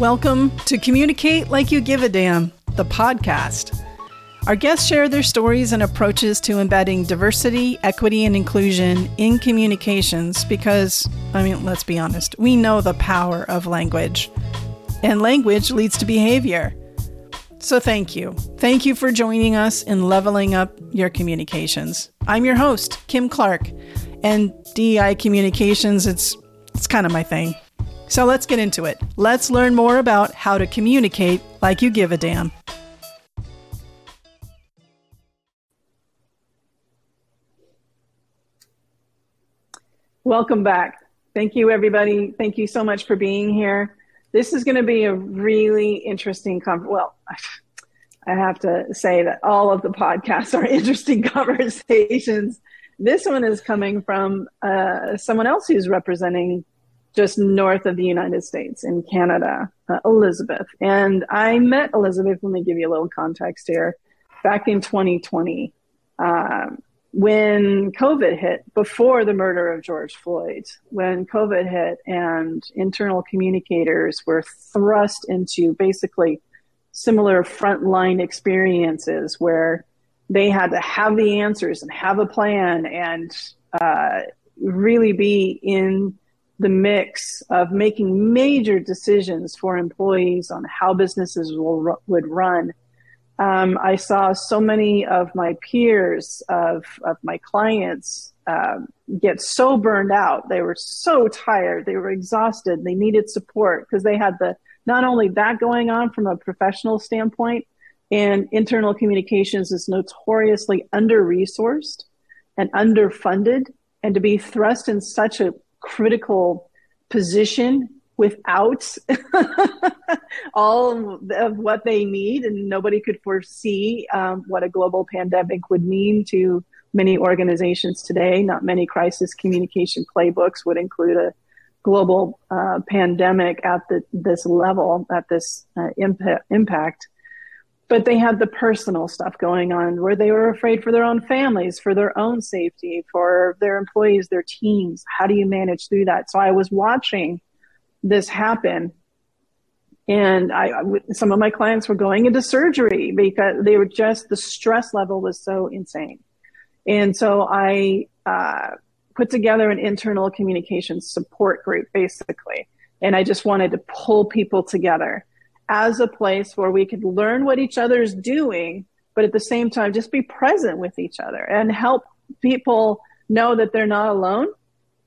Welcome to Communicate Like You Give a Damn, the podcast. Our guests share their stories and approaches to embedding diversity, equity, and inclusion in communications because, I mean, let's be honest, we know the power of language. And language leads to behavior. So thank you. Thank you for joining us in leveling up your communications. I'm your host, Kim Clark, and DEI communications, it's it's kind of my thing. So let's get into it. Let's learn more about how to communicate like you give a damn. Welcome back. Thank you, everybody. Thank you so much for being here. This is going to be a really interesting con- well, I have to say that all of the podcasts are interesting conversations. This one is coming from uh, someone else who's representing just north of the United States in Canada, uh, Elizabeth. And I met Elizabeth, let me give you a little context here, back in 2020 uh, when COVID hit, before the murder of George Floyd, when COVID hit and internal communicators were thrust into basically similar frontline experiences where they had to have the answers and have a plan and uh, really be in the mix of making major decisions for employees on how businesses will, would run. Um, I saw so many of my peers, of, of my clients, uh, get so burned out. They were so tired. They were exhausted. They needed support because they had the not only that going on from a professional standpoint, and internal communications is notoriously under resourced and underfunded. And to be thrust in such a critical position without all of what they need, and nobody could foresee um, what a global pandemic would mean to many organizations today. Not many crisis communication playbooks would include a global uh, pandemic at the, this level, at this uh, imp- impact but they had the personal stuff going on where they were afraid for their own families, for their own safety, for their employees, their teams. How do you manage through that? So I was watching this happen. And I, some of my clients were going into surgery because they were just, the stress level was so insane. And so I, uh, put together an internal communications support group basically. And I just wanted to pull people together as a place where we could learn what each other's doing, but at the same time, just be present with each other and help people know that they're not alone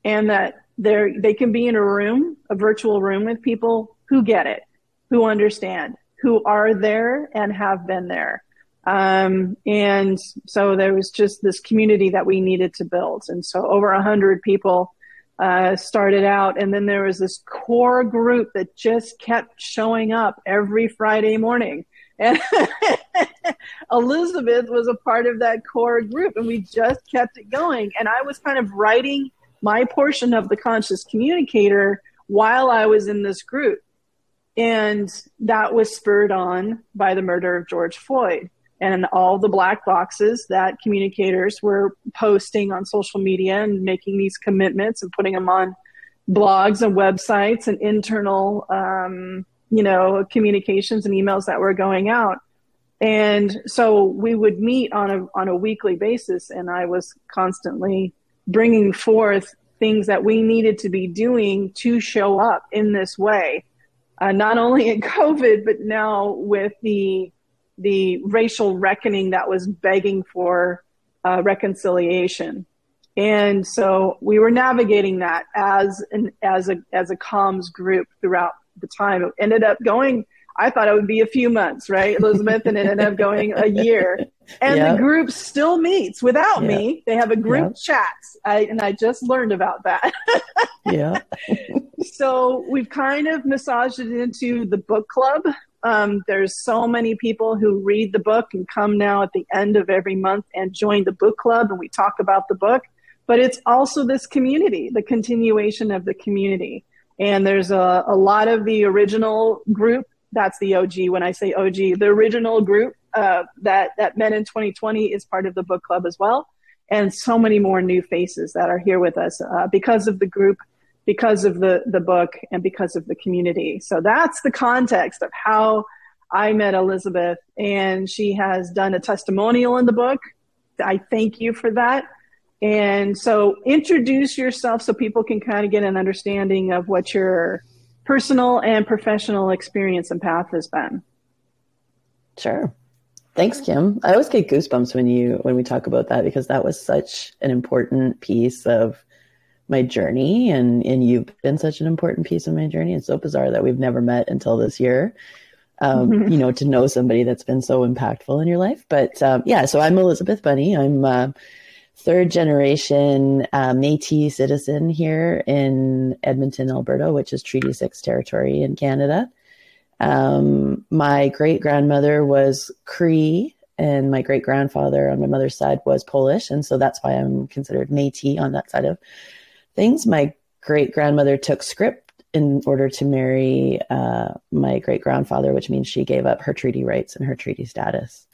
and that they're, they can be in a room, a virtual room with people who get it, who understand, who are there and have been there. Um, and so there was just this community that we needed to build. And so over a hundred people uh, started out. And then there was this core group that just kept showing up every Friday morning. And Elizabeth was a part of that core group, and we just kept it going. And I was kind of writing my portion of the conscious communicator while I was in this group. And that was spurred on by the murder of George Floyd and all the black boxes that communicators were posting on social media and making these commitments and putting them on blogs and websites and internal, um, you know, communications and emails that were going out. And so we would meet on a on a weekly basis, and I was constantly bringing forth things that we needed to be doing to show up in this way, uh, not only in COVID, but now with the the racial reckoning that was begging for uh, reconciliation. And so we were navigating that as an, as a as a comms group throughout the time. It ended up going. I thought it would be a few months, right, Elizabeth, and it ended up going a year. And the group still meets without me. They have a group chats, I, and I just learned about that. yeah. so we've kind of massaged it into the book club, um, there's so many people who read the book and come now at the end of every month and join the book club and we talk about the book. But it's also this community, the continuation of the community. And there's a, a lot of the original group. That's the OG. When I say OG, the original group uh, that that Men in 2020 is part of the book club as well, and so many more new faces that are here with us uh, because of the group because of the the book and because of the community. So that's the context of how I met Elizabeth, and she has done a testimonial in the book. I thank you for that. And so introduce yourself so people can kind of get an understanding of what your personal and professional experience and path has been. Sure. Thanks, Kim. I always get goosebumps when you when we talk about that because that was such an important piece of my journey and and you've been such an important piece of my journey. It's so bizarre that we've never met until this year. Um, mm-hmm. you know, to know somebody that's been so impactful in your life. But um, yeah, so I'm Elizabeth Bunney. I'm uh, third generation uh, Métis citizen here in Edmonton, Alberta, which is Treaty Six territory in Canada. Um, my great grandmother was Cree, and my great grandfather on my mother's side was Polish, and so that's why I'm considered Métis on that side of things. My great grandmother took scrip in order to marry uh, my great grandfather, which means she gave up her treaty rights and her treaty status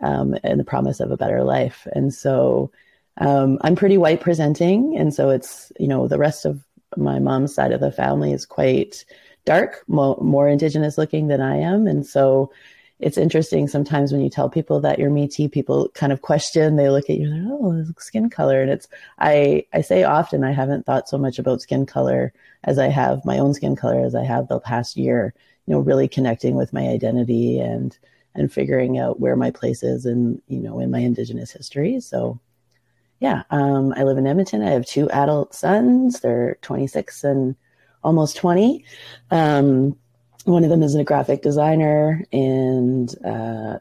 um, and the promise of a better life. And so um, I'm pretty white presenting, and so it's you know the rest of my mom's side of the family is quite dark, mo- more indigenous looking than I am, and so it's interesting sometimes when you tell people that you're Métis, people kind of question. They look at you like, "Oh, skin color," and it's I I say often I haven't thought so much about skin color as I have my own skin color as I have the past year. You know, really connecting with my identity and and figuring out where my place is in you know in my indigenous history. So yeah, um, I live in Edmonton. I have two adult sons. They're 26 and almost 20. Um, one of them is a graphic designer, and uh,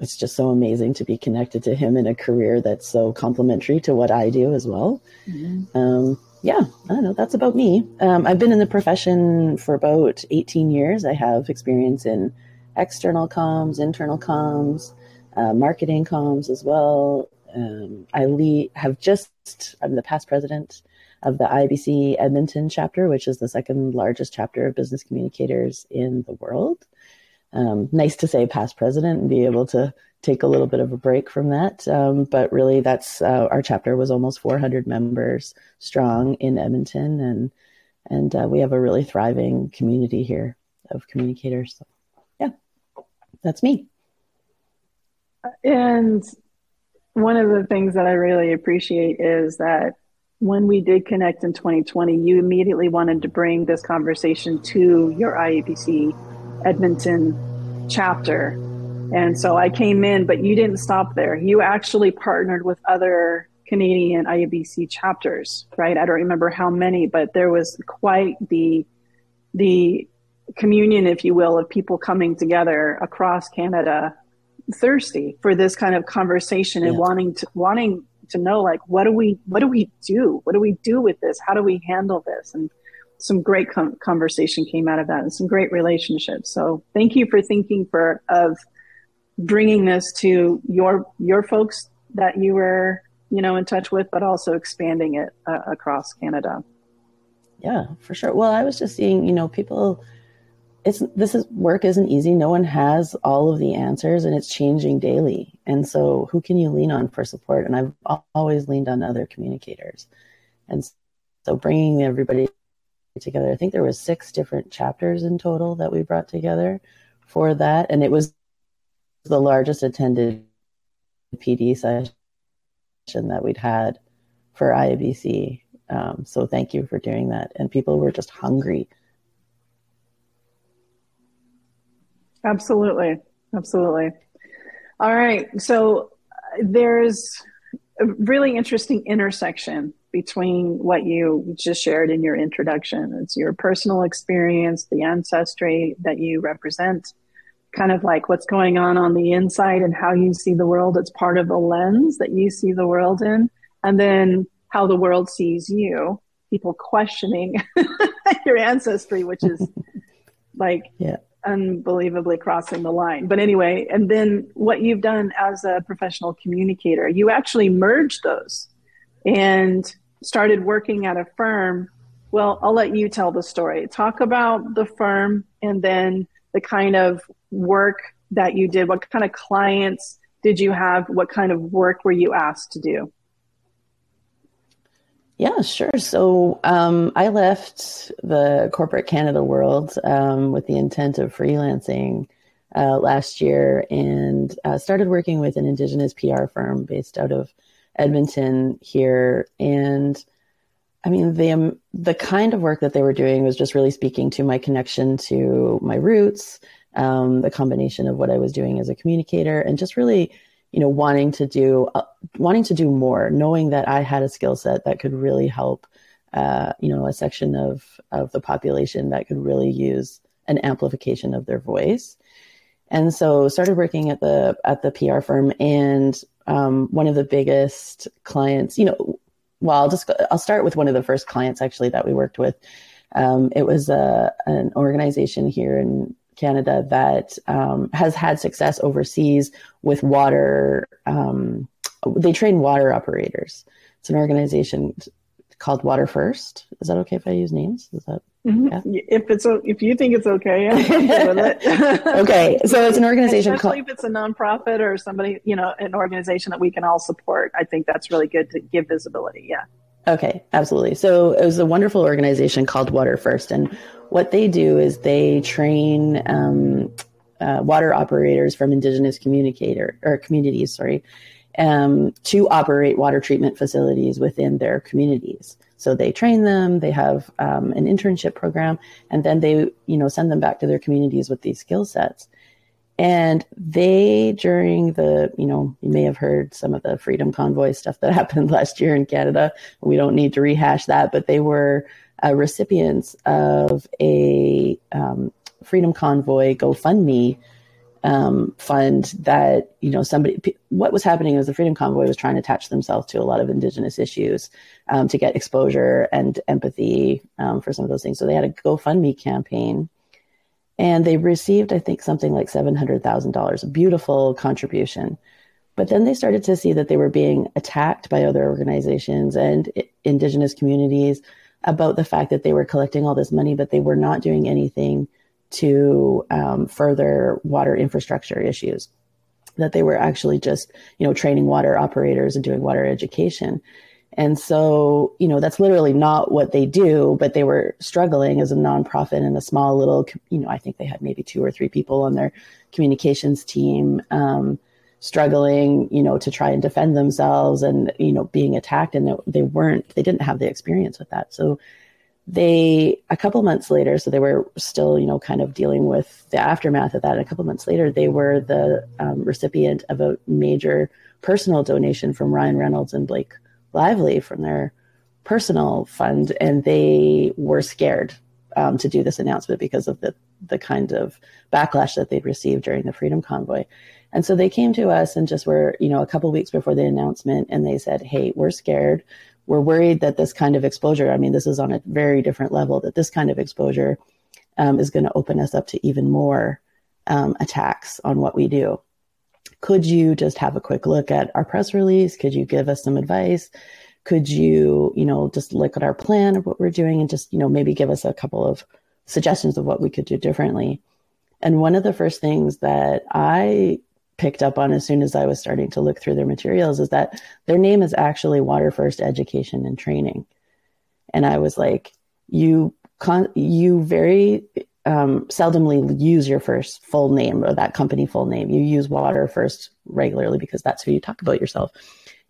it's just so amazing to be connected to him in a career that's so complementary to what I do as well. Mm-hmm. Um, yeah, I don't know. That's about me. Um, I've been in the profession for about 18 years. I have experience in external comms, internal comms, uh, marketing comms as well. Um, I lead, have just, I'm the past president of the IABC Edmonton chapter, which is the second largest chapter of business communicators in the world. Um, nice to say past president and be able to take a little bit of a break from that. Um, but really, that's uh, our chapter was almost 400 members strong in Edmonton, and and uh, we have a really thriving community here of communicators. So, yeah, that's me. And one of the things that I really appreciate is that when we did connect in 2020, you immediately wanted to bring this conversation to your IABC Edmonton chapter. And so I came in, but you didn't stop there. You actually partnered with other Canadian IABC chapters, right? I don't remember how many, but there was quite the the communion, if you will, of people coming together across Canada, thirsty for this kind of conversation yeah. and wanting to wanting to know like what do we what do we do? What do we do with this? How do we handle this? And some great com- conversation came out of that and some great relationships. So thank you for thinking for of bringing this to your your folks that you were you know in touch with but also expanding it uh, across canada. Yeah for sure. Well i was just seeing you know people it's this is work isn't easy. No one has all of the answers, and it's changing daily. And so, who can you lean on for support? And I've always leaned on other communicators, and so bringing everybody together. I think there was six different chapters in total that we brought together for that, and it was the largest attended PD session that we'd had for IABC. Um, so thank you for doing that. And people were just hungry Absolutely. Absolutely. All right. So uh, there's a really interesting intersection between what you just shared in your introduction. It's your personal experience, the ancestry that you represent, kind of like what's going on on the inside and how you see the world. It's part of the lens that you see the world in. And then how the world sees you, people questioning your ancestry, which is like yeah unbelievably crossing the line. But anyway, and then what you've done as a professional communicator, you actually merged those and started working at a firm. Well, I'll let you tell the story. Talk about the firm and then the kind of work that you did. What kind of clients did you have? What kind of work were you asked to do? Yeah, sure. So um, I left the corporate Canada world um, with the intent of freelancing uh, last year and uh, started working with an Indigenous PR firm based out of Edmonton here. And I mean, the um, the kind of work that they were doing was just really speaking to my connection to my roots, um, the combination of what I was doing as a communicator, and just really you know, wanting to do, uh, wanting to do more, knowing that I had a skill set that could really help, uh, you know, a section of, of the population that could really use an amplification of their voice. And so started working at the, at the PR firm and, um, one of the biggest clients, you know, well, I'll just, I'll start with one of the first clients actually that we worked with. Um, it was a, uh, an organization here in Canada that um, has had success overseas with water. Um, they train water operators. It's an organization called Water First. Is that okay if I use names? Is that mm-hmm. yeah? if it's if you think it's okay? Yeah, okay, so it's an organization especially called. if it's a nonprofit or somebody you know an organization that we can all support. I think that's really good to give visibility. Yeah. Okay, absolutely. So it was a wonderful organization called Water First, and what they do is they train um, uh, water operators from Indigenous communicator or communities, sorry, um, to operate water treatment facilities within their communities. So they train them, they have um, an internship program, and then they, you know, send them back to their communities with these skill sets. And they, during the, you know, you may have heard some of the Freedom Convoy stuff that happened last year in Canada. We don't need to rehash that, but they were uh, recipients of a um, Freedom Convoy GoFundMe um, fund that, you know, somebody, what was happening was the Freedom Convoy was trying to attach themselves to a lot of Indigenous issues um, to get exposure and empathy um, for some of those things. So they had a GoFundMe campaign and they received, I think, something like $700,000, a beautiful contribution. But then they started to see that they were being attacked by other organizations and indigenous communities about the fact that they were collecting all this money, but they were not doing anything to um, further water infrastructure issues. That they were actually just, you know, training water operators and doing water education. And so, you know, that's literally not what they do, but they were struggling as a nonprofit in a small little, you know, I think they had maybe two or three people on their communications team, um, struggling, you know, to try and defend themselves and, you know, being attacked. And they weren't, they didn't have the experience with that. So they, a couple months later, so they were still, you know, kind of dealing with the aftermath of that. A couple months later, they were the um, recipient of a major personal donation from Ryan Reynolds and Blake Lively from their personal fund, and they were scared um, to do this announcement because of the the kind of backlash that they'd received during the Freedom Convoy. And so they came to us and just were, you know, a couple weeks before the announcement, and they said, "Hey, we're scared. We're worried that this kind of exposure. I mean, this is on a very different level. That this kind of exposure um, is going to open us up to even more um, attacks on what we do." Could you just have a quick look at our press release? Could you give us some advice? Could you, you know, just look at our plan of what we're doing and just, you know, maybe give us a couple of suggestions of what we could do differently? And one of the first things that I picked up on as soon as I was starting to look through their materials is that their name is actually Water First Education and Training. And I was like, you con- you very um, seldomly use your first full name or that company full name. You use water first regularly because that's who you talk about yourself.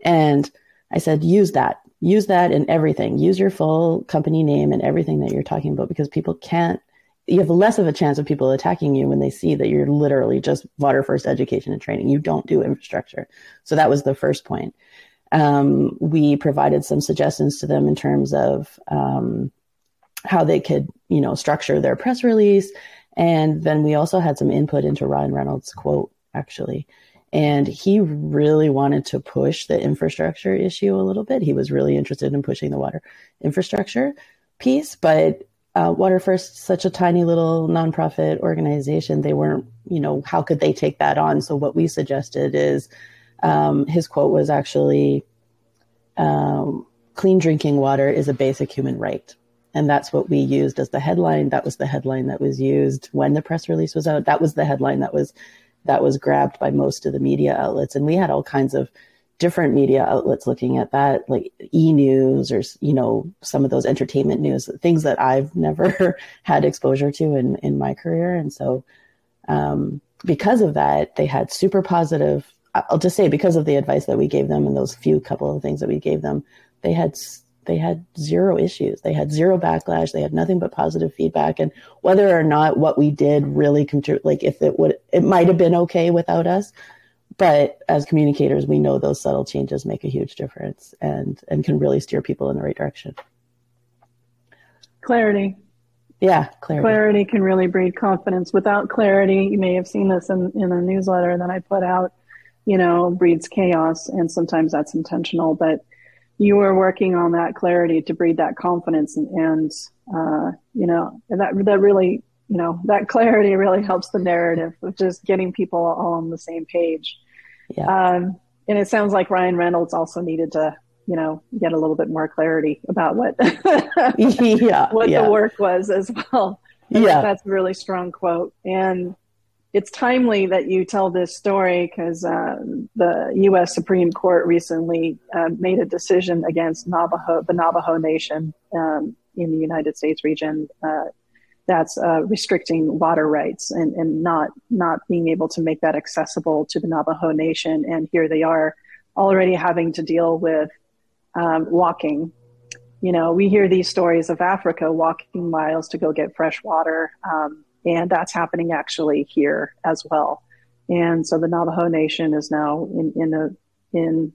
And I said, use that. Use that in everything. Use your full company name and everything that you're talking about because people can't, you have less of a chance of people attacking you when they see that you're literally just water first education and training. You don't do infrastructure. So that was the first point. Um, we provided some suggestions to them in terms of um, how they could, you know, structure their press release. And then we also had some input into Ryan Reynolds' quote, actually. And he really wanted to push the infrastructure issue a little bit. He was really interested in pushing the water infrastructure piece, but uh, Water First, such a tiny little nonprofit organization, they weren't, you know, how could they take that on? So what we suggested is um, his quote was actually, um, clean drinking water is a basic human right. And that's what we used as the headline. That was the headline that was used when the press release was out. That was the headline that was that was grabbed by most of the media outlets. And we had all kinds of different media outlets looking at that, like e news or, you know, some of those entertainment news, things that I've never had exposure to in, in my career. And so, um, because of that, they had super positive. I'll just say because of the advice that we gave them and those few couple of things that we gave them, they had they had zero issues. They had zero backlash. They had nothing but positive feedback. And whether or not what we did really contribute, like if it would, it might have been okay without us. But as communicators, we know those subtle changes make a huge difference and and can really steer people in the right direction. Clarity. Yeah, clarity. Clarity can really breed confidence. Without clarity, you may have seen this in, in a newsletter that I put out, you know, breeds chaos. And sometimes that's intentional, but you were working on that clarity to breed that confidence and, and uh, you know and that that really you know that clarity really helps the narrative of just getting people all on the same page yeah. Um, and it sounds like ryan reynolds also needed to you know get a little bit more clarity about what yeah, what yeah. the work was as well yeah that's a really strong quote and it's timely that you tell this story because uh, the U.S. Supreme Court recently uh, made a decision against Navajo, the Navajo Nation um, in the United States region, uh, that's uh, restricting water rights and, and not not being able to make that accessible to the Navajo Nation. And here they are, already having to deal with um, walking. You know, we hear these stories of Africa walking miles to go get fresh water. Um, and that's happening actually here as well. And so the Navajo Nation is now in, in a in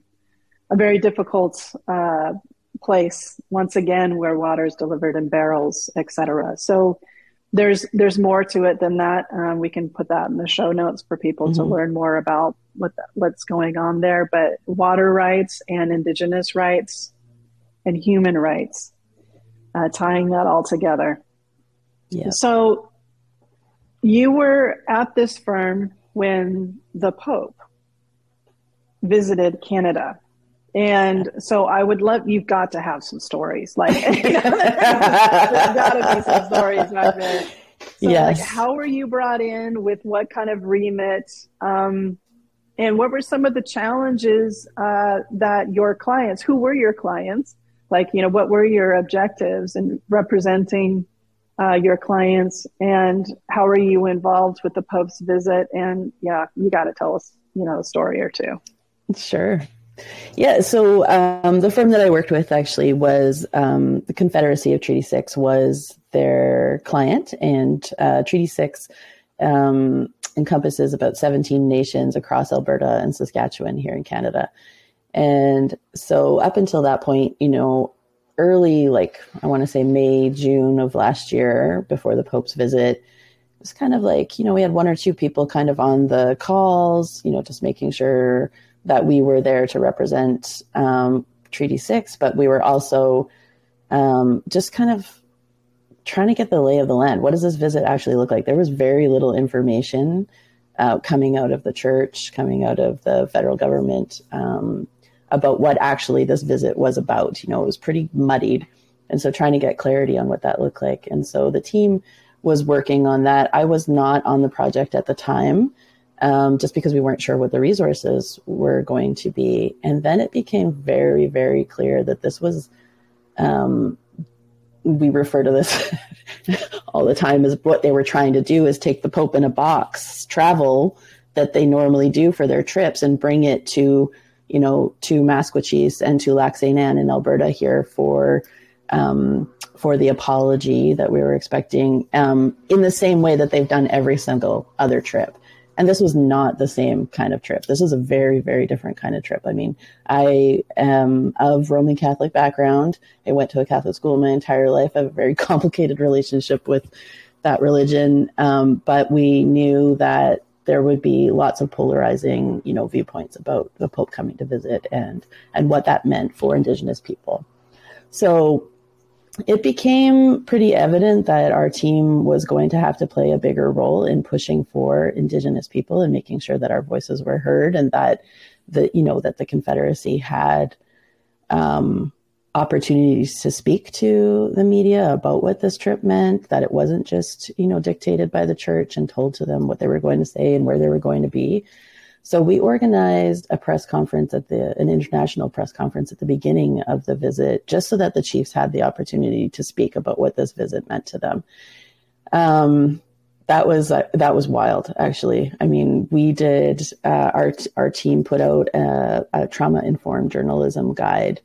a very difficult uh, place once again, where water is delivered in barrels, etc. So there's there's more to it than that. Um, we can put that in the show notes for people mm-hmm. to learn more about what the, what's going on there. But water rights and indigenous rights and human rights, uh, tying that all together. Yeah. So you were at this firm when the Pope visited Canada. And so I would love, you've got to have some stories. Like, you know, there's got to be some stories out there. So, yes. like, how were you brought in with what kind of remit? Um, and what were some of the challenges uh, that your clients, who were your clients? Like, you know, what were your objectives in representing uh, your clients and how are you involved with the Pope's visit? And yeah, you got to tell us, you know, a story or two. Sure. Yeah, so um, the firm that I worked with actually was um, the Confederacy of Treaty Six was their client, and uh, Treaty Six um, encompasses about 17 nations across Alberta and Saskatchewan here in Canada. And so up until that point, you know, early, like I want to say May, June of last year, before the Pope's visit, it was kind of like, you know, we had one or two people kind of on the calls, you know, just making sure that we were there to represent um, Treaty 6, but we were also um, just kind of trying to get the lay of the land. What does this visit actually look like? There was very little information uh, coming out of the church, coming out of the federal government. Um, about what actually this visit was about. You know, it was pretty muddied. And so trying to get clarity on what that looked like. And so the team was working on that. I was not on the project at the time, um, just because we weren't sure what the resources were going to be. And then it became very, very clear that this was, um, we refer to this all the time as what they were trying to do is take the Pope in a box, travel that they normally do for their trips and bring it to you know, to Maskwacis and to Lac St. Anne in Alberta here for um, for the apology that we were expecting um, in the same way that they've done every single other trip. And this was not the same kind of trip. This was a very, very different kind of trip. I mean, I am of Roman Catholic background. I went to a Catholic school my entire life. I have a very complicated relationship with that religion. Um, but we knew that there would be lots of polarizing, you know, viewpoints about the Pope coming to visit and and what that meant for Indigenous people. So it became pretty evident that our team was going to have to play a bigger role in pushing for Indigenous people and making sure that our voices were heard and that the you know that the Confederacy had um, opportunities to speak to the media about what this trip meant, that it wasn't just, you know, dictated by the church and told to them what they were going to say and where they were going to be. So we organized a press conference at the an international press conference at the beginning of the visit, just so that the chiefs had the opportunity to speak about what this visit meant to them. Um, that was uh, that was wild, actually. I mean, we did uh, our our team put out a, a trauma informed journalism guide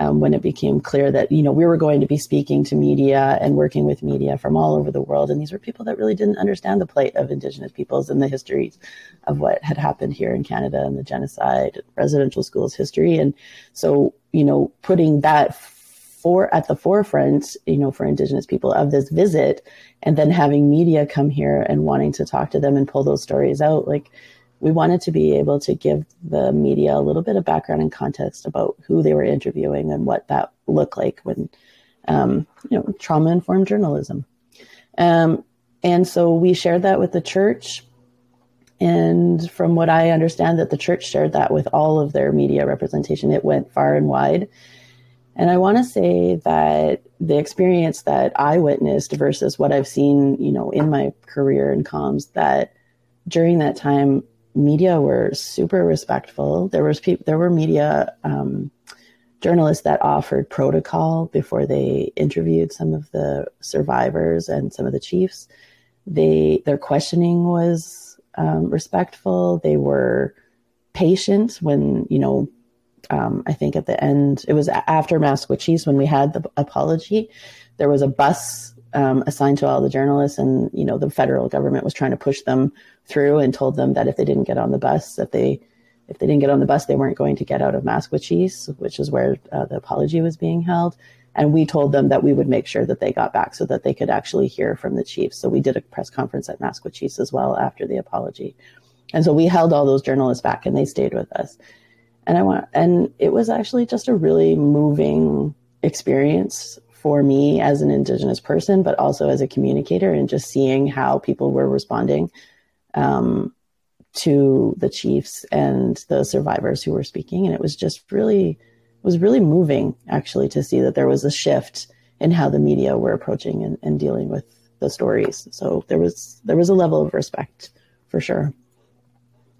um, when it became clear that you know we were going to be speaking to media and working with media from all over the world, and these were people that really didn't understand the plight of Indigenous peoples and the histories of what had happened here in Canada and the genocide, residential schools history, and so you know putting that for at the forefront, you know, for Indigenous people of this visit, and then having media come here and wanting to talk to them and pull those stories out, like we wanted to be able to give the media a little bit of background and context about who they were interviewing and what that looked like when, um, you know, trauma informed journalism. Um, and so we shared that with the church. And from what I understand, that the church shared that with all of their media representation. It went far and wide. And I want to say that the experience that I witnessed versus what I've seen, you know, in my career in comms, that during that time, media were super respectful. There was pe- there were media um, journalists that offered protocol before they interviewed some of the survivors and some of the chiefs. They their questioning was um, respectful. They were patient when you know. Um, I think at the end, it was after Maskwacis when we had the apology. There was a bus um, assigned to all the journalists, and you know the federal government was trying to push them through and told them that if they didn't get on the bus, that they if they didn't get on the bus, they weren't going to get out of Maskwacis, which is where uh, the apology was being held. And we told them that we would make sure that they got back so that they could actually hear from the chiefs. So we did a press conference at Maskwacis as well after the apology. And so we held all those journalists back and they stayed with us. And I want, and it was actually just a really moving experience for me as an Indigenous person, but also as a communicator and just seeing how people were responding um, to the chiefs and the survivors who were speaking. And it was just really, it was really moving actually to see that there was a shift in how the media were approaching and, and dealing with the stories. So there was, there was a level of respect for sure.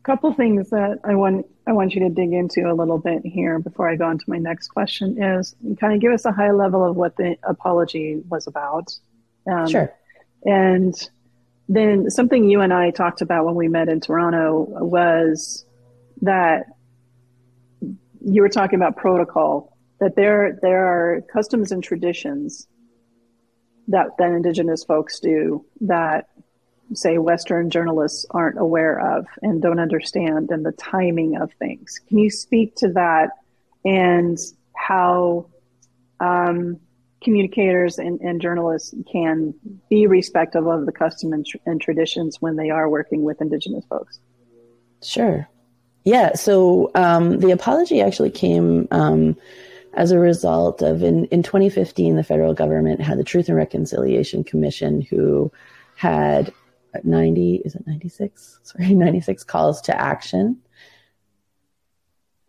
Couple things that I want I want you to dig into a little bit here before I go on to my next question is kind of give us a high level of what the apology was about. Um, sure. And then something you and I talked about when we met in Toronto was that you were talking about protocol, that there there are customs and traditions that that indigenous folks do that say Western journalists aren't aware of and don't understand and the timing of things. Can you speak to that and how um, communicators and, and, journalists can be respectful of the custom and, tr- and, traditions when they are working with Indigenous folks? Sure. Yeah. So um, the apology actually came um, as a result of in, in 2015, the federal government had the Truth and Reconciliation Commission who had 90, is it 96? Sorry, 96 calls to action.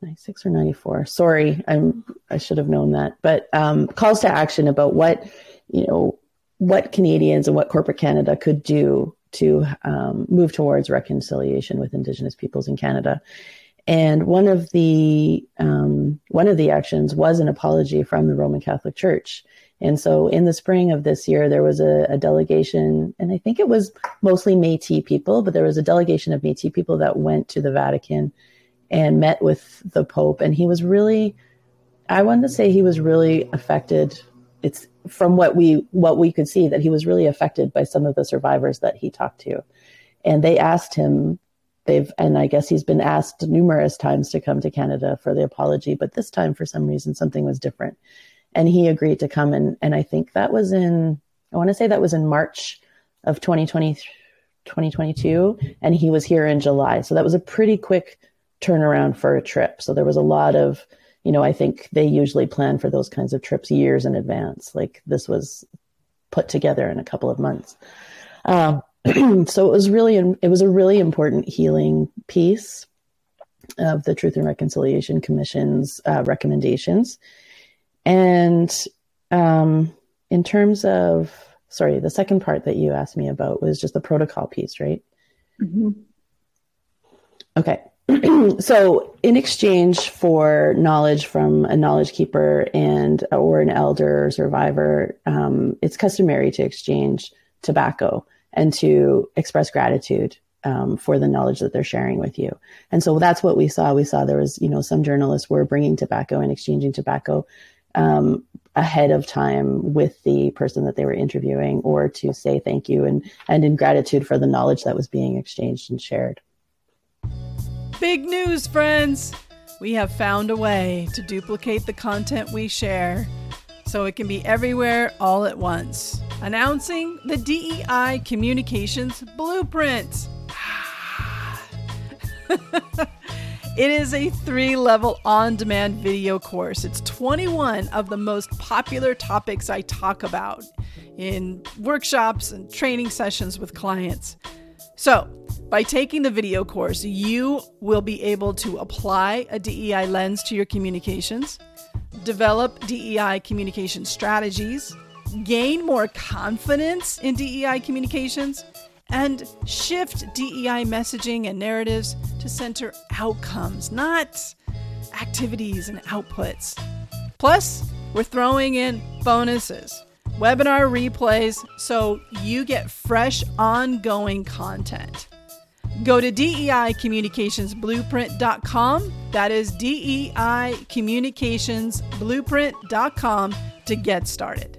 96 or 94 sorry i'm i should have known that. But um, calls to action about what you know what canadians and what corporate canada could do to um, move towards reconciliation with indigenous peoples in canada. And one of the um, one of the actions was an apology from the roman catholic church and so in the spring of this year there was a, a delegation and i think it was mostly Métis people but there was a delegation of Métis people that went to the vatican and met with the Pope. And he was really, I wanted to say he was really affected. It's from what we what we could see that he was really affected by some of the survivors that he talked to. And they asked him, they've and I guess he's been asked numerous times to come to Canada for the apology, but this time for some reason something was different. And he agreed to come and and I think that was in I want to say that was in March of 2020 2022 and he was here in July. So that was a pretty quick turnaround for a trip. So there was a lot of, you know, I think they usually plan for those kinds of trips years in advance. Like this was put together in a couple of months. Um, so it was really, it was a really important healing piece of the Truth and Reconciliation Commission's uh, recommendations. And um, in terms of, sorry, the second part that you asked me about was just the protocol piece, right? Mm-hmm. Okay. so in exchange for knowledge from a knowledge keeper and or an elder or survivor um, it's customary to exchange tobacco and to express gratitude um, for the knowledge that they're sharing with you and so that's what we saw we saw there was you know some journalists were bringing tobacco and exchanging tobacco um, ahead of time with the person that they were interviewing or to say thank you and and in gratitude for the knowledge that was being exchanged and shared Big news, friends! We have found a way to duplicate the content we share so it can be everywhere all at once. Announcing the DEI Communications Blueprint. it is a three level on demand video course. It's 21 of the most popular topics I talk about in workshops and training sessions with clients. So, by taking the video course, you will be able to apply a DEI lens to your communications, develop DEI communication strategies, gain more confidence in DEI communications, and shift DEI messaging and narratives to center outcomes, not activities and outputs. Plus, we're throwing in bonuses, webinar replays, so you get fresh, ongoing content. Go to DEICommunicationsBlueprint.com. That is DEICommunicationsBlueprint.com to get started.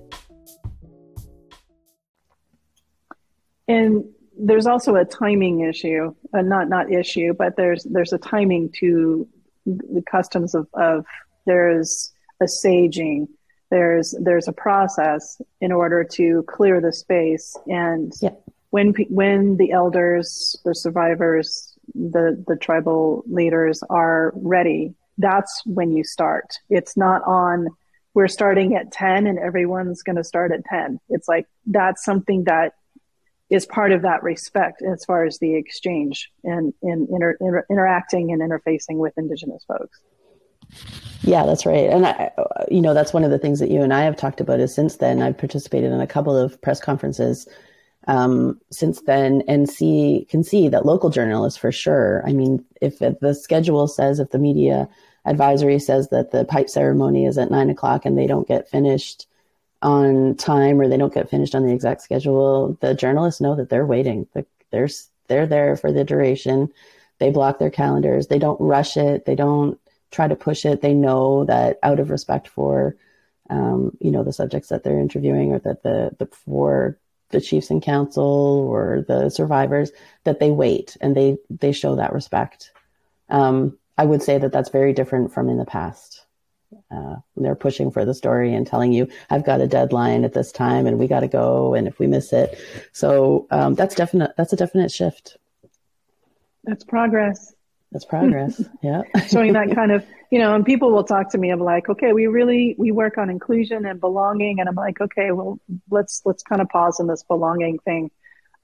And there's also a timing issue, uh, not not issue, but there's there's a timing to the customs of, of there's a saging, there's there's a process in order to clear the space and when when the elders, the survivors, the the tribal leaders are ready, that's when you start. It's not on we're starting at 10 and everyone's going to start at 10. It's like that's something that is part of that respect as far as the exchange and in inter, inter, interacting and interfacing with indigenous folks. Yeah, that's right. And I, you know, that's one of the things that you and I have talked about is since then I've participated in a couple of press conferences um, since then and see can see that local journalists for sure. I mean, if the schedule says if the media advisory says that the pipe ceremony is at nine o'clock and they don't get finished on time or they don't get finished on the exact schedule, the journalists know that they're waiting. They're they're there for the duration. They block their calendars. They don't rush it. They don't try to push it. They know that out of respect for um, you know the subjects that they're interviewing or that the the for the chiefs and council or the survivors that they wait and they they show that respect. Um, I would say that that's very different from in the past. Uh, they're pushing for the story and telling you, "I've got a deadline at this time, and we got to go, and if we miss it." So um, that's definite. That's a definite shift. That's progress. That's progress. yeah. Showing that kind of, you know, and people will talk to me of like, okay, we really, we work on inclusion and belonging. And I'm like, okay, well, let's, let's kind of pause on this belonging thing.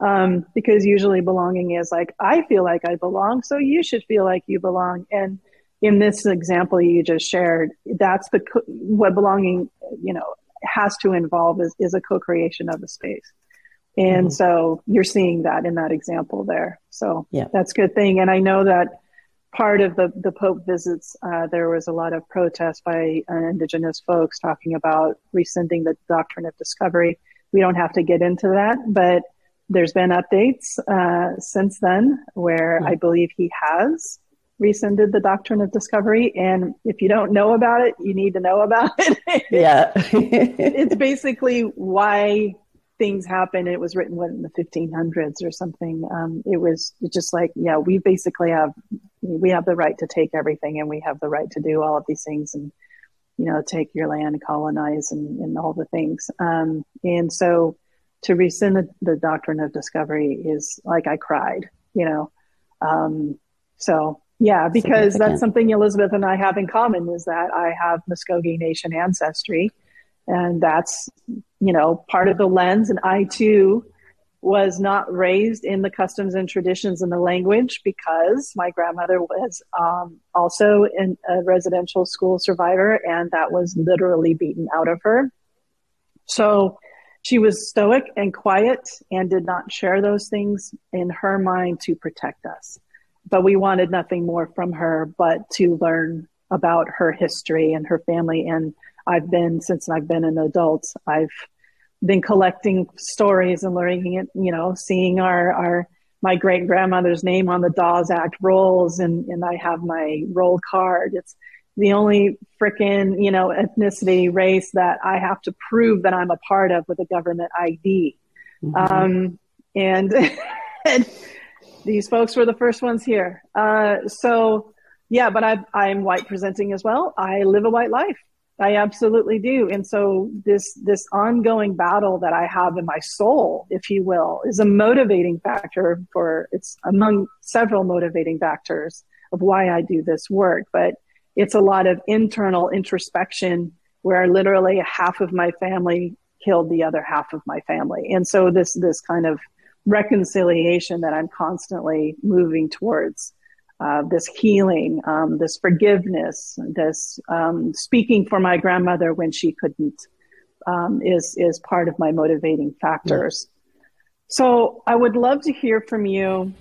Um, because usually belonging is like, I feel like I belong. So you should feel like you belong. And in this example you just shared, that's the, what belonging, you know, has to involve is, is a co-creation of a space. And mm-hmm. so you're seeing that in that example there. So yeah. that's a good thing. And I know that part of the, the Pope visits, uh, there was a lot of protest by uh, indigenous folks talking about rescinding the doctrine of discovery. We don't have to get into that, but there's been updates uh, since then where I believe he has rescinded the doctrine of discovery. And if you don't know about it, you need to know about it. yeah. it's basically why things happen. It was written what, in the 1500s or something. Um, it was just like, yeah, we basically have we have the right to take everything, and we have the right to do all of these things, and you know, take your land, colonize, and, and all the things. Um, and so, to rescind the, the, doctrine of discovery is like I cried, you know. Um, so yeah, because that's something Elizabeth and I have in common is that I have Muskogee Nation ancestry. And that's you know part of the lens. And i too was not raised in the customs and traditions and the language because my grandmother was um, also in a residential school survivor and that was literally beaten out of her. So she was stoic and quiet and did not share those things in her mind to protect us but we wanted nothing more from her but to learn about her history and her family. And I've been, since I've been an adult, I've been collecting stories and learning it, you know, seeing our, our, my great grandmother's name on the Dawes Act rolls and, and I have my roll card. It's the only freaking, you know, ethnicity race that I have to prove that I'm a part of with a government ID. Mm-hmm. Um, and, and these folks were the first ones here. Uh, so yeah, but I, I'm white presenting as well. I live a white life. I absolutely do. And so this, this ongoing battle that I have in my soul, if you will, is a motivating factor for, it's among several motivating factors of why I do this work. But it's a lot of internal introspection where literally half of my family killed the other half of my family. And so this, this kind of reconciliation that I'm constantly moving towards uh, this healing, um, this forgiveness, this um, speaking for my grandmother when she couldn't um, is is part of my motivating factors. Yeah. So I would love to hear from you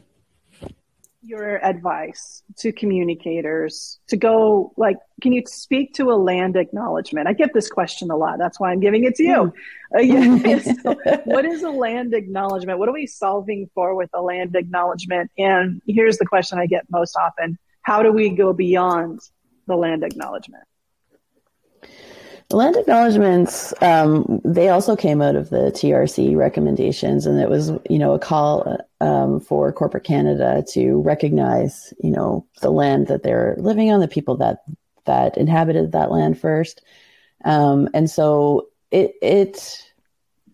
your advice to communicators to go like can you speak to a land acknowledgement? I get this question a lot. That's why i'm giving it to you. Uh, yeah. so what is a land acknowledgement? What are we solving for with a land acknowledgement? And here's the question i get most often. How do we go beyond the land acknowledgement land acknowledgements, um, they also came out of the TRC recommendations, and it was, you know, a call um, for corporate Canada to recognize, you know, the land that they're living on, the people that that inhabited that land first, um, and so it it,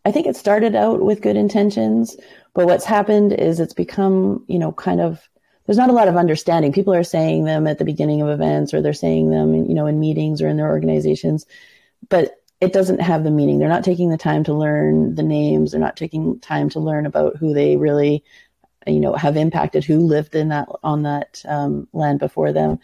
I think it started out with good intentions, but what's happened is it's become, you know, kind of there's not a lot of understanding. People are saying them at the beginning of events, or they're saying them, you know, in meetings or in their organizations but it doesn't have the meaning. They're not taking the time to learn the names. They're not taking time to learn about who they really, you know, have impacted, who lived in that on that um, land before them.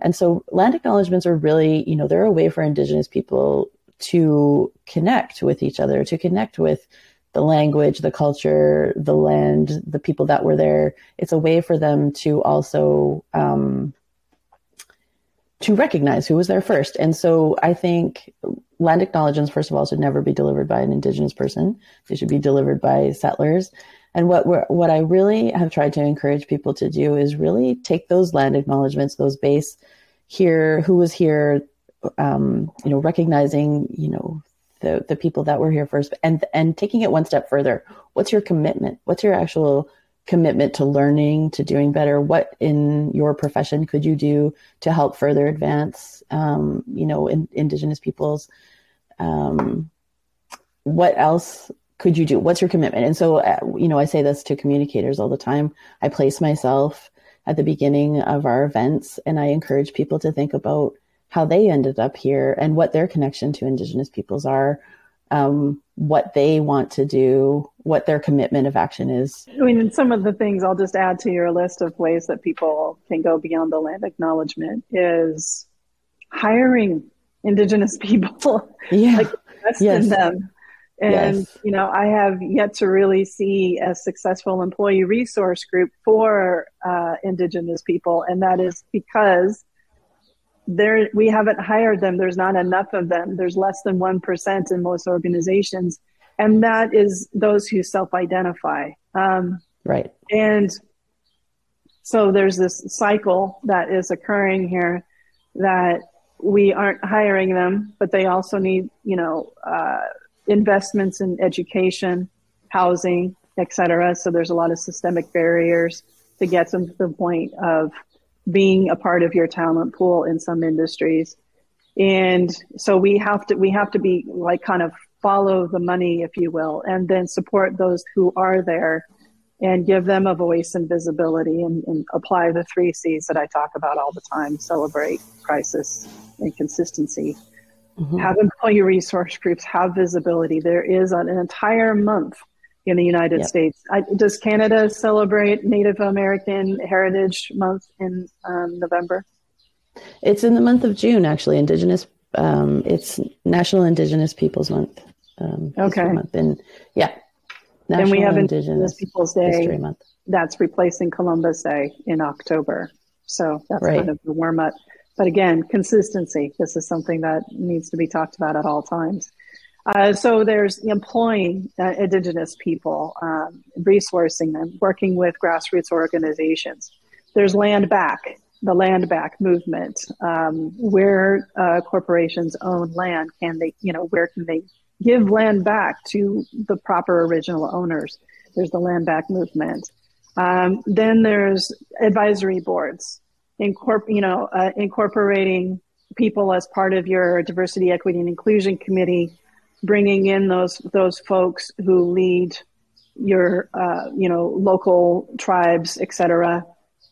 And so, land acknowledgements are really, you know, they're a way for Indigenous people to connect with each other, to connect with the language, the culture, the land, the people that were there. It's a way for them to also um, to recognize who was there first. And so I think land acknowledgements, first of all, should never be delivered by an Indigenous person. They should be delivered by settlers. And what we're, what I really have tried to encourage people to do is really take those land acknowledgements, those base here, who was here, um, you know, recognizing, you know, the, the people that were here first and, and taking it one step further. What's your commitment? What's your actual commitment to learning, to doing better? What in your profession could you do to help further advance, um, you know, in, Indigenous peoples? Um, what else could you do? What's your commitment? And so, uh, you know, I say this to communicators all the time. I place myself at the beginning of our events and I encourage people to think about how they ended up here and what their connection to Indigenous peoples are um, what they want to do, what their commitment of action is. I mean, and some of the things I'll just add to your list of ways that people can go beyond the land acknowledgement is hiring Indigenous people, yeah. like invest yes. in them. And, yes. you know, I have yet to really see a successful employee resource group for uh, Indigenous people. And that is because there we haven't hired them. There's not enough of them. There's less than 1% in most organizations. And that is those who self-identify. Um, right. and so there's this cycle that is occurring here that we aren't hiring them but they also need you know uh, investments in education housing etc so there's a lot of systemic barriers to get them to the point of being a part of your talent pool in some industries. And so we have to we have to be like kind of follow the money, if you will, and then support those who are there and give them a voice and visibility and, and apply the three C's that I talk about all the time celebrate, crisis, and consistency. Mm-hmm. Have employee resource groups, have visibility. There is an, an entire month in the United yep. States. I, does Canada celebrate Native American Heritage Month in um, November? It's in the month of June, actually. Indigenous. Um, it's National Indigenous Peoples Month. Um, okay. Month. And yeah. National and we have Indigenous, Indigenous Peoples Day that's replacing Columbus Day in October. So that's right. kind of the warm up. But again, consistency. This is something that needs to be talked about at all times. Uh, so there's employing uh, Indigenous people, um, resourcing them, working with grassroots organizations. There's land back, the land back movement, um, where uh, corporations own land. Can they, you know, where can they give land back to the proper original owners? There's the land back movement. Um, then there's advisory boards, incorpor- you know, uh, incorporating people as part of your diversity, equity, and inclusion committee, bringing in those those folks who lead your, uh, you know, local tribes, et cetera,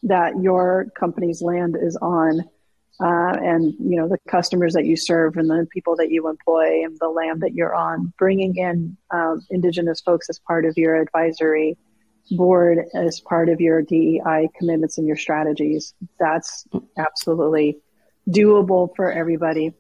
that your company's land is on. Uh, and you know the customers that you serve and the people that you employ and the land that you're on bringing in um, indigenous folks as part of your advisory board as part of your DEI commitments and your strategies. That's absolutely doable for everybody.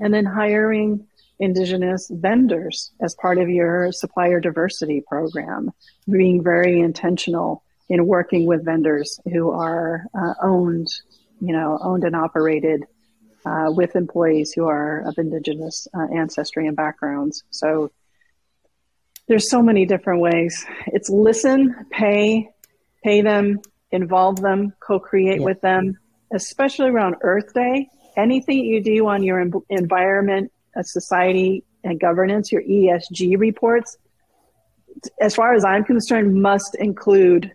And then hiring indigenous vendors as part of your supplier diversity program, being very intentional in working with vendors who are uh, owned, you know, owned and operated uh, with employees who are of indigenous uh, ancestry and backgrounds. So there's so many different ways. It's listen, pay, pay them, involve them, co-create yeah. with them, especially around Earth Day. Anything you do on your environment, society, and governance, your ESG reports, as far as I'm concerned, must include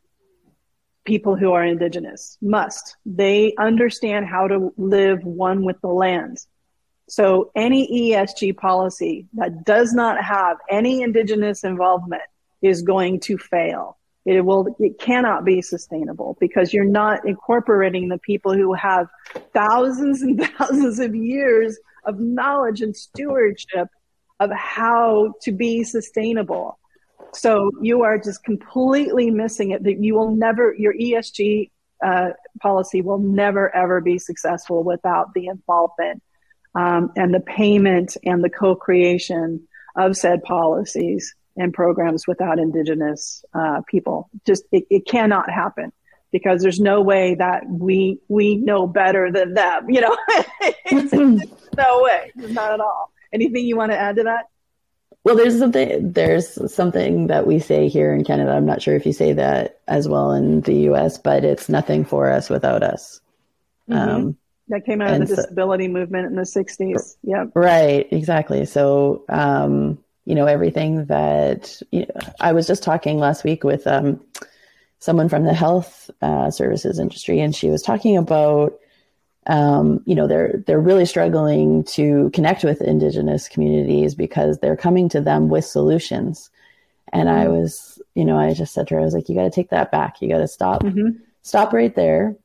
people who are indigenous. Must. They understand how to live one with the land. So any ESG policy that does not have any indigenous involvement is going to fail. It will, it cannot be sustainable because you're not incorporating the people who have thousands and thousands of years of knowledge and stewardship of how to be sustainable. So you are just completely missing it that you will never, your ESG uh, policy will never ever be successful without the involvement um, and the payment and the co-creation of said policies and programs without indigenous uh, people. Just it, it, cannot happen because there's no way that we we know better than them. You know, no way, not at all. Anything you want to add to that? Well, there's something there's something that we say here in Canada. I'm not sure if you say that as well in the U.S., but it's nothing for us without us. Mm-hmm. Um, that came out of the so, disability movement in the 60s. Yeah. Right, exactly. So, um, you know, everything that you know, I was just talking last week with um, someone from the health uh, services industry, and she was talking about, um, you know, they're they're really struggling to connect with indigenous communities because they're coming to them with solutions. And I mm-hmm. was, you know, I just said to her, I was like, you got to take that back. You got to stop, mm-hmm. stop right there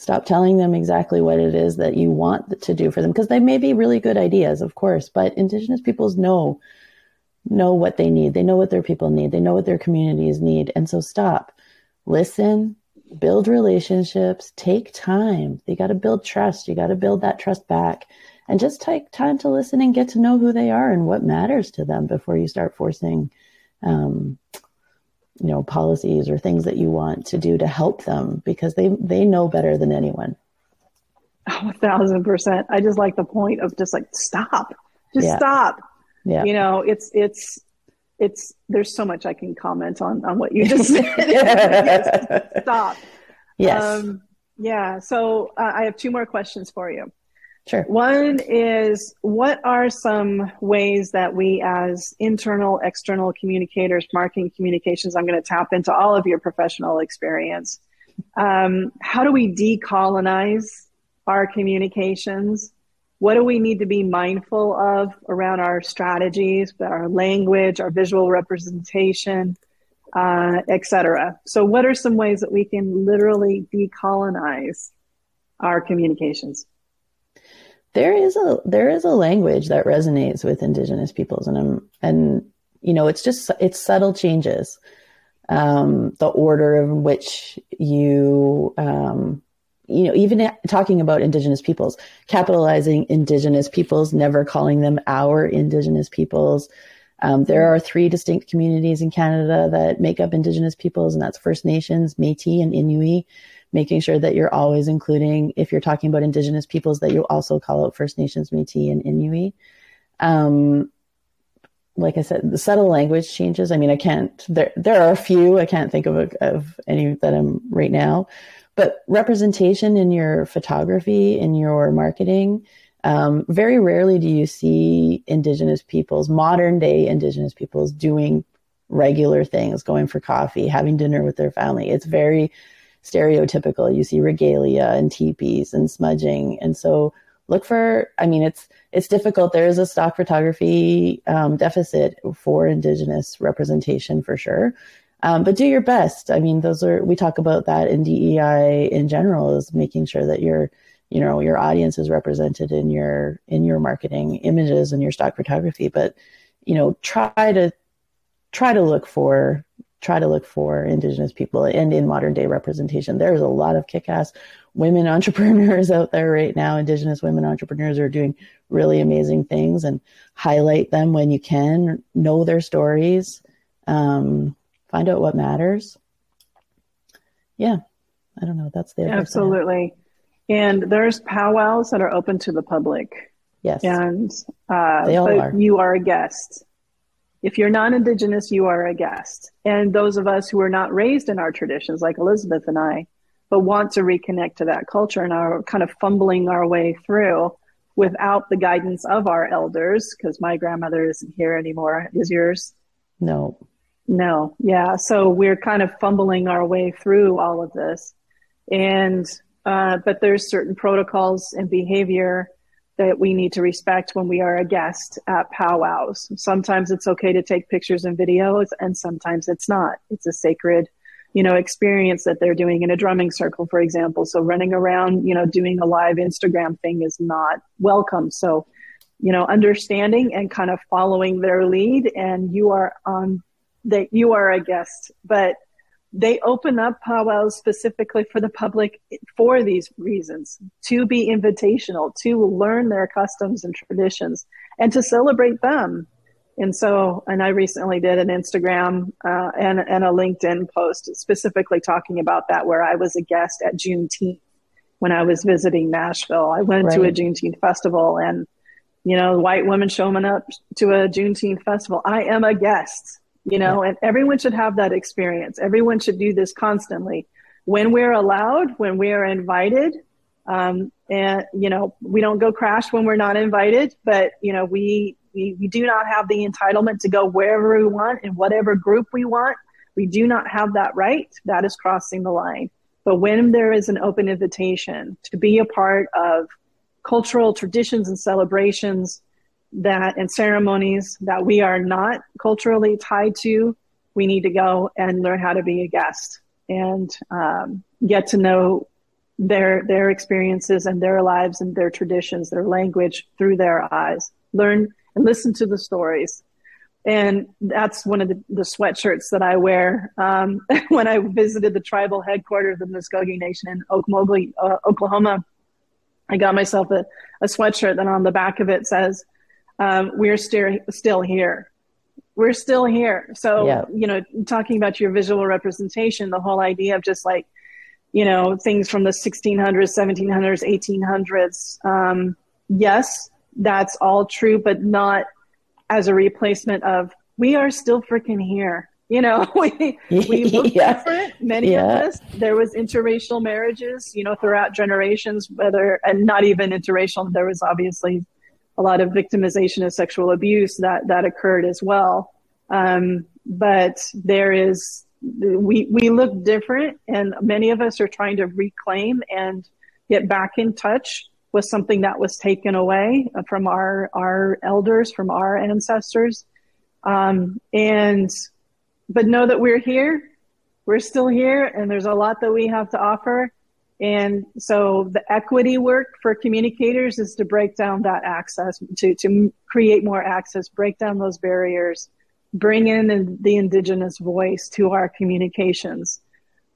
Stop telling them exactly what it is that you want to do for them because they may be really good ideas, of course, but indigenous peoples know know what they need. They know what their people need. They know what their communities need. And so stop. Listen, build relationships, take time. You got to build trust. You got to build that trust back and just take time to listen and get to know who they are and what matters to them before you start forcing um, you know policies or things that you want to do to help them because they they know better than anyone oh, a thousand percent i just like the point of just like stop just yeah. stop yeah you know it's it's it's there's so much i can comment on on what you just said stop yes um, yeah so uh, i have two more questions for you Sure. One is what are some ways that we, as internal, external communicators, marketing communications, I'm going to tap into all of your professional experience. Um, how do we decolonize our communications? What do we need to be mindful of around our strategies, our language, our visual representation, uh, etc.? So, what are some ways that we can literally decolonize our communications? there is a there is a language that resonates with indigenous peoples and I'm, and you know it's just it's subtle changes um, the order in which you um, you know even talking about indigenous peoples capitalizing indigenous peoples never calling them our indigenous peoples Um, there are three distinct communities in Canada that make up Indigenous peoples, and that's First Nations, Métis, and Inuit. Making sure that you're always including, if you're talking about Indigenous peoples, that you also call out First Nations, Métis, and Inuit. Um, like I said, the subtle language changes. I mean, I can't. There, there are a few. I can't think of a, of any that I'm right now, but representation in your photography, in your marketing. Um, very rarely do you see Indigenous peoples, modern day Indigenous peoples, doing regular things, going for coffee, having dinner with their family. It's very stereotypical. You see regalia and teepees and smudging, and so look for. I mean, it's it's difficult. There is a stock photography um, deficit for Indigenous representation for sure. Um, but do your best. I mean, those are, we talk about that in DEI in general is making sure that your, you know, your audience is represented in your, in your marketing images and your stock photography. But, you know, try to, try to look for, try to look for Indigenous people and in modern day representation. There's a lot of kick ass women entrepreneurs out there right now. Indigenous women entrepreneurs are doing really amazing things and highlight them when you can, know their stories, um, find out what matters. Yeah, I don't know. That's the absolutely. And there's powwows that are open to the public. Yes, and uh, they all are. You are a guest. If you're non-indigenous, you are a guest. And those of us who are not raised in our traditions, like Elizabeth and I, but want to reconnect to that culture and are kind of fumbling our way through without the guidance of our elders, because my grandmother isn't here anymore. Is yours? No. No. Yeah. So we're kind of fumbling our way through all of this. And, uh, but there's certain protocols and behavior that we need to respect when we are a guest at powwows. Sometimes it's okay to take pictures and videos, and sometimes it's not. It's a sacred you know, experience that they're doing in a drumming circle, for example. So running around, you know, doing a live Instagram thing is not welcome. So, you know, understanding and kind of following their lead and you are on that you are a guest, but they open up powwows specifically for the public for these reasons to be invitational, to learn their customs and traditions and to celebrate them and so, and I recently did an Instagram uh, and, and a LinkedIn post specifically talking about that, where I was a guest at Juneteenth when I was visiting Nashville. I went right. to a Juneteenth festival and, you know, white women showing up to a Juneteenth festival. I am a guest, you know, yeah. and everyone should have that experience. Everyone should do this constantly. When we're allowed, when we are invited, um, and you know we don't go crash when we're not invited but you know we we, we do not have the entitlement to go wherever we want in whatever group we want. We do not have that right. That is crossing the line. But when there is an open invitation to be a part of cultural traditions and celebrations that and ceremonies that we are not culturally tied to, we need to go and learn how to be a guest and um, get to know their their experiences and their lives and their traditions, their language through their eyes. Learn and listen to the stories. And that's one of the, the sweatshirts that I wear um, when I visited the tribal headquarters of the Muscogee Nation in Okmulgee, uh, Oklahoma. I got myself a, a sweatshirt that on the back of it says, um, "We're still still here. We're still here." So yeah. you know, talking about your visual representation, the whole idea of just like you know things from the 1600s, 1700s, 1800s. Um, yes, that's all true, but not as a replacement of we are still freaking here. You know, we we look yeah. different. Many yeah. of us. There was interracial marriages, you know, throughout generations. Whether and not even interracial. There was obviously a lot of victimization of sexual abuse that that occurred as well. Um, but there is we we look different, and many of us are trying to reclaim and get back in touch with something that was taken away from our our elders, from our ancestors, um, and but know that we're here. We're still here, and there's a lot that we have to offer. And so the equity work for communicators is to break down that access, to, to create more access, break down those barriers, bring in the, indigenous voice to our communications.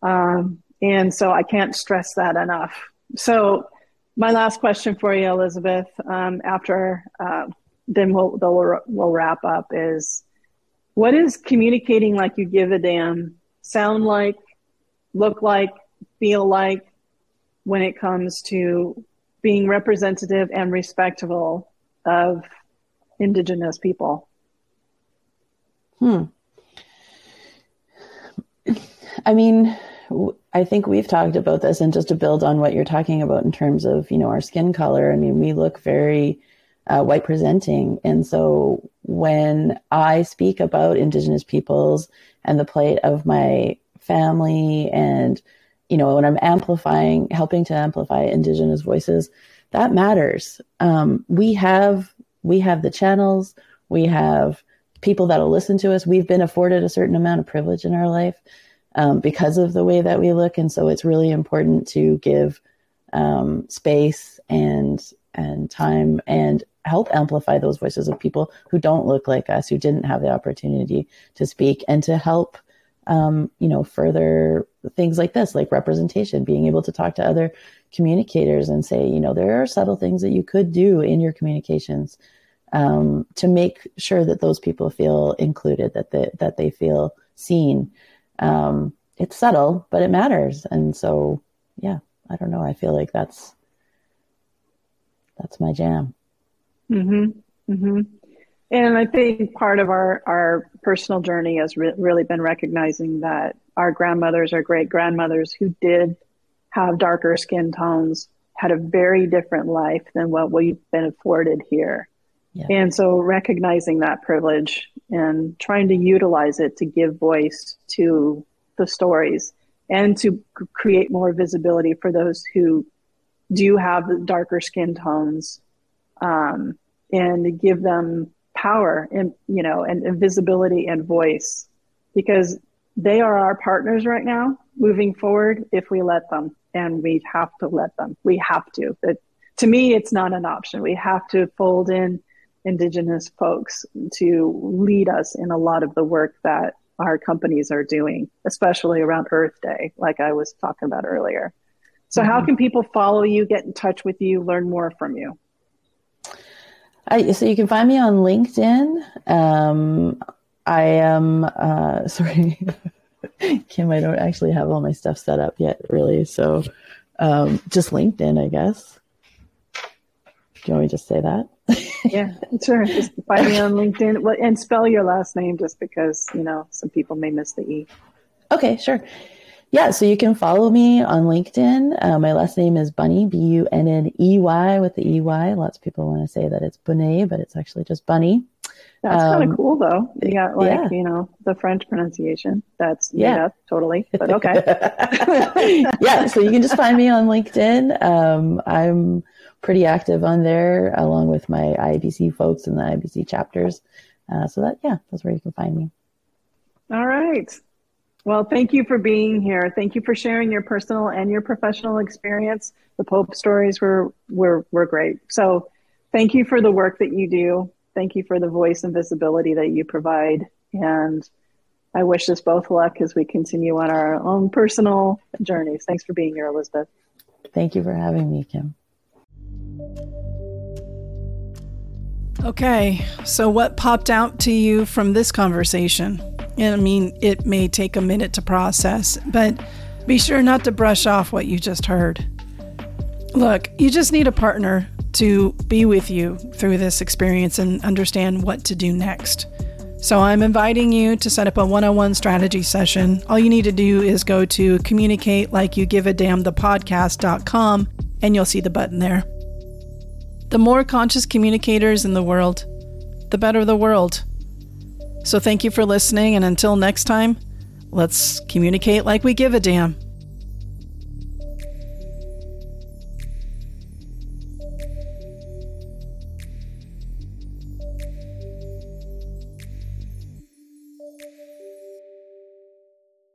Um, and so I can't stress that enough. So my last question for you, Elizabeth, um, after uh, then we'll, we'll, we'll wrap up is what is communicating like you give a damn sound like, look like, feel like when it comes to being representative and respectful of Indigenous people? Hmm. I mean, I think we've talked about this, and just to build on what you're talking about in terms of you know our skin color. I mean, we look very uh, white presenting, and so when I speak about Indigenous peoples and the plight of my family, and you know when I'm amplifying, helping to amplify Indigenous voices, that matters. Um, we have we have the channels, we have people that'll listen to us. We've been afforded a certain amount of privilege in our life um, because of the way that we look, and so it's really important to give um, space and and time and help amplify those voices of people who don't look like us, who didn't have the opportunity to speak, and to help um, you know further things like this, like representation, being able to talk to other communicators and say, you know, there are subtle things that you could do in your communications um, to make sure that those people feel included, that they, that they feel seen. Um, it's subtle, but it matters. And so, yeah, I don't know. I feel like that's that's my jam. Mm-hmm. hmm And I think part of our our personal journey has re- really been recognizing that our grandmothers, our great grandmothers, who did have darker skin tones, had a very different life than what we've been afforded here. Yeah. And so recognizing that privilege and trying to utilize it to give voice to the stories and to create more visibility for those who do have darker skin tones um, and give them power and you know and, and visibility and voice because they are our partners right now moving forward if we let them and we have to let them we have to but to me it's not an option we have to fold in indigenous folks to lead us in a lot of the work that our companies are doing, especially around Earth Day, like I was talking about earlier. So, mm-hmm. how can people follow you, get in touch with you, learn more from you? I, so, you can find me on LinkedIn. Um, I am, uh, sorry, Kim, I don't actually have all my stuff set up yet, really. So, um, just LinkedIn, I guess. Do you want me to just say that? yeah, sure. Just find me on LinkedIn and spell your last name just because, you know, some people may miss the E. Okay, sure. Yeah, so you can follow me on LinkedIn. Uh, my last name is Bunney, B U N N E Y with the E Y. Lots of people want to say that it's Bunny, but it's actually just Bunny. That's um, kind of cool, though. You got like yeah. you know the French pronunciation. That's yeah, yeah totally. But okay. yeah, so you can just find me on LinkedIn. Um, I'm pretty active on there, along with my IABC folks and the IABC chapters. Uh, so that yeah, that's where you can find me. All right. Well, thank you for being here. Thank you for sharing your personal and your professional experience. The Pope stories were were were great. So, thank you for the work that you do. Thank you for the voice and visibility that you provide. And I wish us both luck as we continue on our own personal journeys. Thanks for being here, Elizabeth. Thank you for having me, Kim. Okay, so what popped out to you from this conversation? And I mean, it may take a minute to process, but be sure not to brush off what you just heard. Look, you just need a partner to be with you through this experience and understand what to do next. So I'm inviting you to set up a one on one strategy session. All you need to do is go to communicate like you give a damn the podcast.com and you'll see the button there. The more conscious communicators in the world, the better the world. So thank you for listening, and until next time, let's communicate like we give a damn.